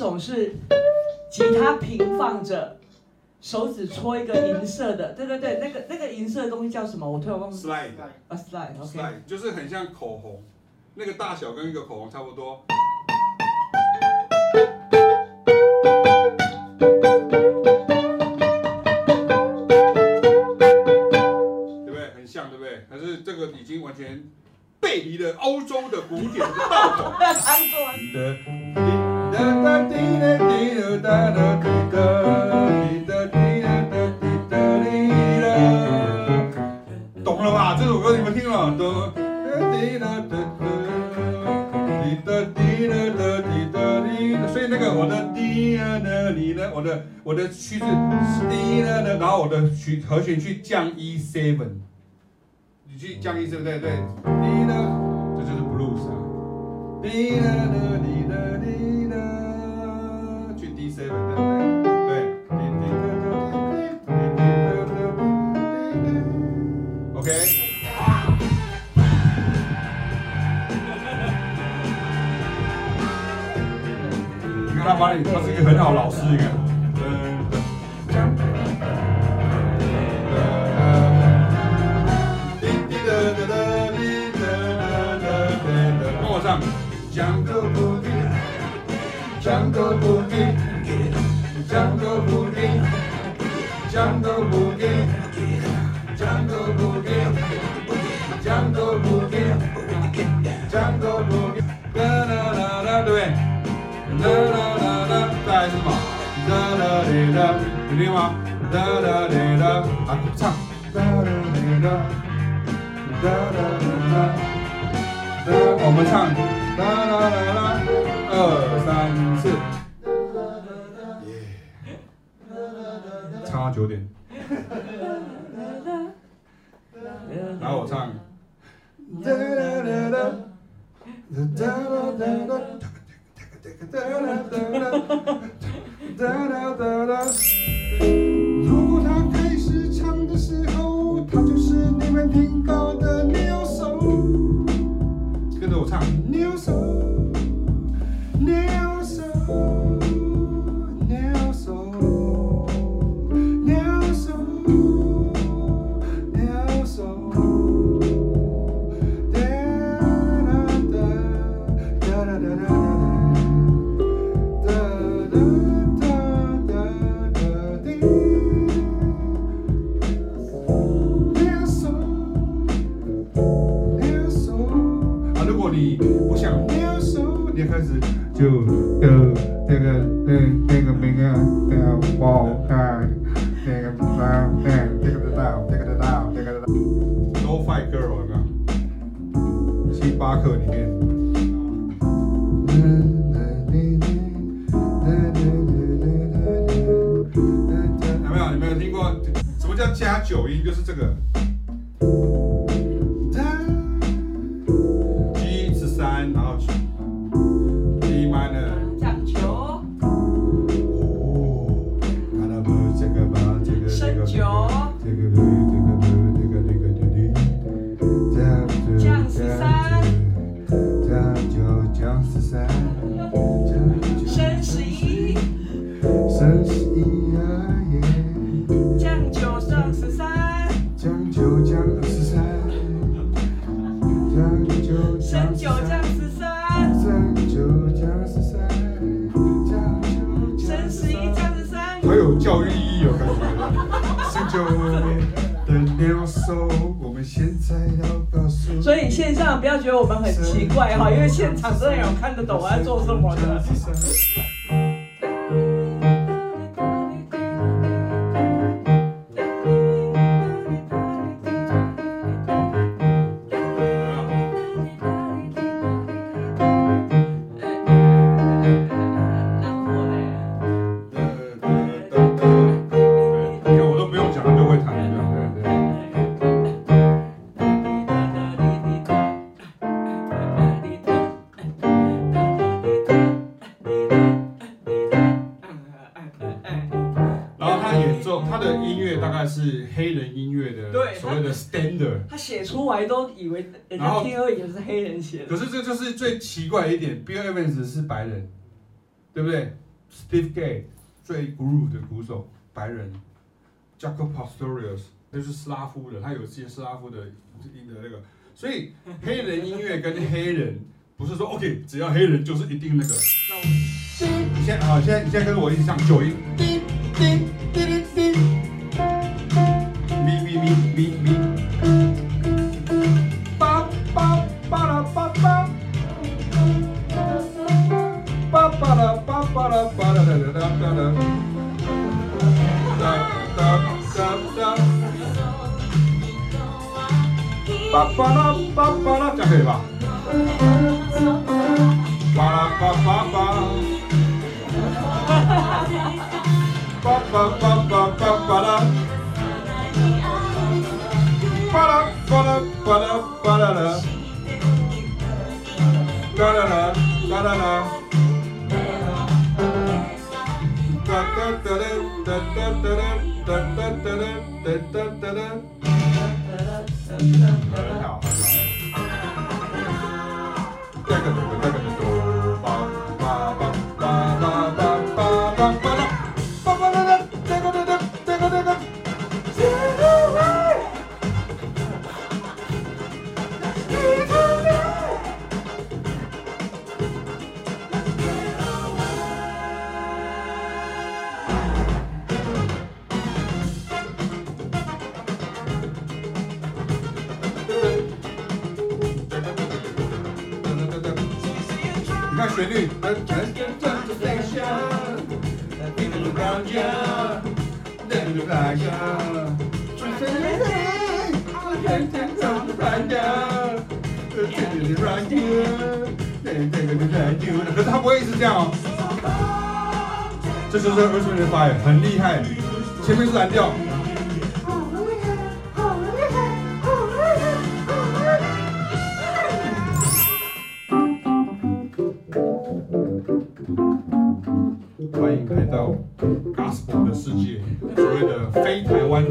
种是吉他平放着，手指戳一个银色的，对对对，那个那个银色的东西叫什么？我突然忘记。Slide。啊，slide，OK。Slide 就是很像口红，那个大小跟一个口红差不多。这个已经完全背离了欧洲的古典的道统。哒哒滴哒滴哒哒哒滴哒滴哒滴哒哒滴哒滴哒，懂了吧？这首歌你们听了都。哒哒哒哒滴哒滴哒哒滴哒滴，所以那个我的滴啊的，你呢？我的我的曲子是滴啊的，然后我的曲和弦去降 E seven，你去降 E 对不对？对，滴啊，这就是 blues 啊。滴啊的。Seven 对不对？对，滴滴的的滴滴滴的的滴滴的。OK。你看他把你，他是一个很好的老师，你看。江哥不给，江哥不给，江哥不给，江哥不给，江哥不给，江哥不给，江哥不给。哒啦啦啦，对，哒啦啦啦，再来一次嘛，哒啦啦，有听吗？哒啦哩啦，啊，唱，啦啦，啦啦啦，我们唱。那，嗯，这个这个这个这个这个这个，no fight girl 啊，星巴克里面。有没有，有没有听过？什么叫加九音，就是这个。不要觉得我们很奇怪哈因为现场真的有看得懂我在做什么的。但是黑人音乐的所谓的 standard，他写出来都以为人家听而已，是黑人写的。可是这就是最奇怪一点，Bill Evans 是白人，对不对？Steve g a y 最 groove 的鼓手白人，Jaco Pastorius 那是斯拉夫的，他有些斯拉夫的音的那个，所以黑人音乐跟黑人不是说 OK，只要黑人就是一定那个。那我你先啊，先你先跟着我一起唱九音。叮叮巴巴巴巴巴巴拉，巴拉巴拉巴拉巴拉拉，哒啦啦哒啦啦，哒哒哒嘞哒哒哒嘞哒哒哒嘞哒哒可是他不会一直这样哦。这就是 Earth, Wind & Fire，很厉害。前面是蓝调。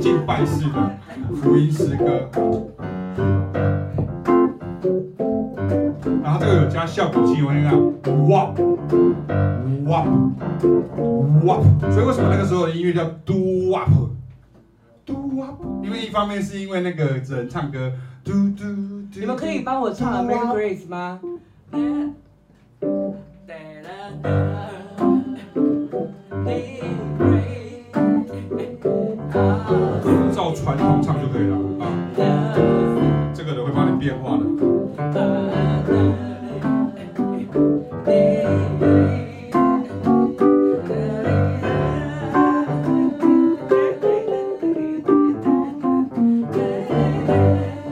敬拜式的福音诗歌，然后这个有加效果器，我跟你讲，哇哇哇，所以为什么那个时候的音乐叫 doo wop doo wop？因为一方面是因为那个人唱歌，嘟嘟。你们可以帮我唱《American Grace》吗？照传统唱就可以了啊，这个人会帮你变化的。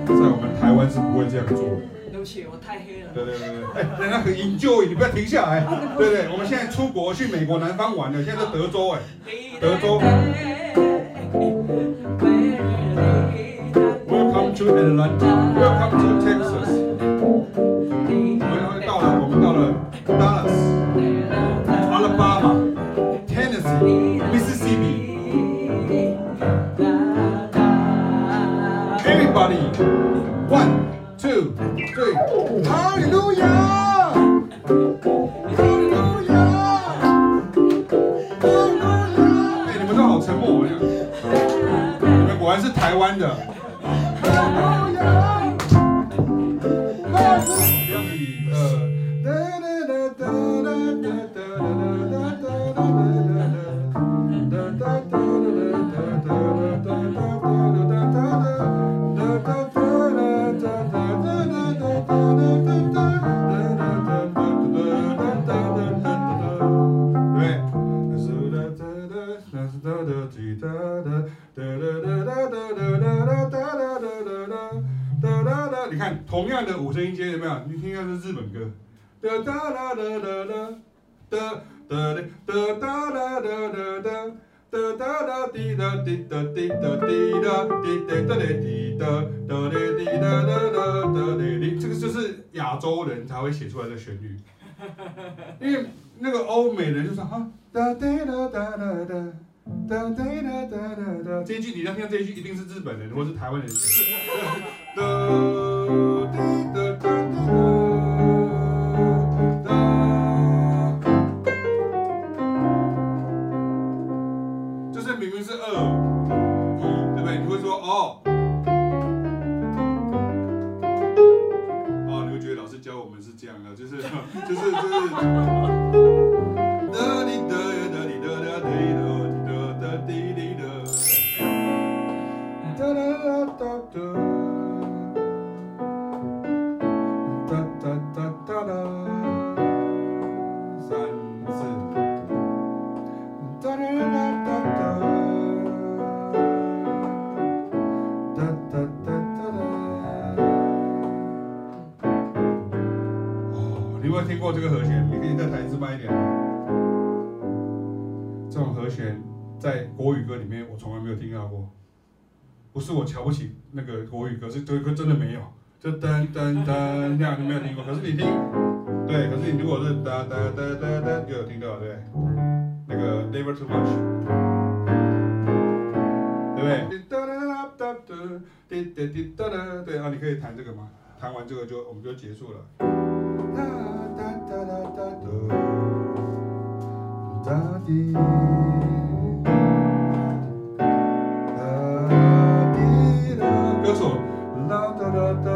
在我们台湾是不会这样做的。对不起，我太黑了。对对对对，哎，人家很 enjoy，你不要停下来。对对，我们现在出国去美国南方玩了，现在在德州哎，德州。Welcome to Atlanta. Welcome to Texas. 果然是台湾的。日本歌。哒哒啦啦啦啦，哒哒嘞，哒哒啦啦啦啦，哒哒啦滴哒滴哒滴哒滴哒滴哒哒嘞滴哒哒嘞滴哒哒哒哒嘞滴。这个就是亚洲人才会写出来的旋律，因为那个欧美人就说哈哒哒哒哒哒哒哒哒哒哒哒哒，这一句你要听这一句，一定是日本人或是台湾人写的。哒滴哒哒哒哒哒哒哒哒哒哒哒哒哦，你有没有听过这个和弦，你可以再弹一次慢一点。这种和弦在国语歌里面我从来没有听到过，不是我瞧不起那个国语歌，是这个歌真的没有，就噔噔噔这样就没有听过。可是你听，对，可是你如果是哒哒哒哒哒，就有听到，对，那个 Never Too Much，对不对？哒哒哒哒哒，滴滴滴哒哒，对啊，你可以弹这个吗？弹完这个就我们就结束了。哒滴，哒哒哒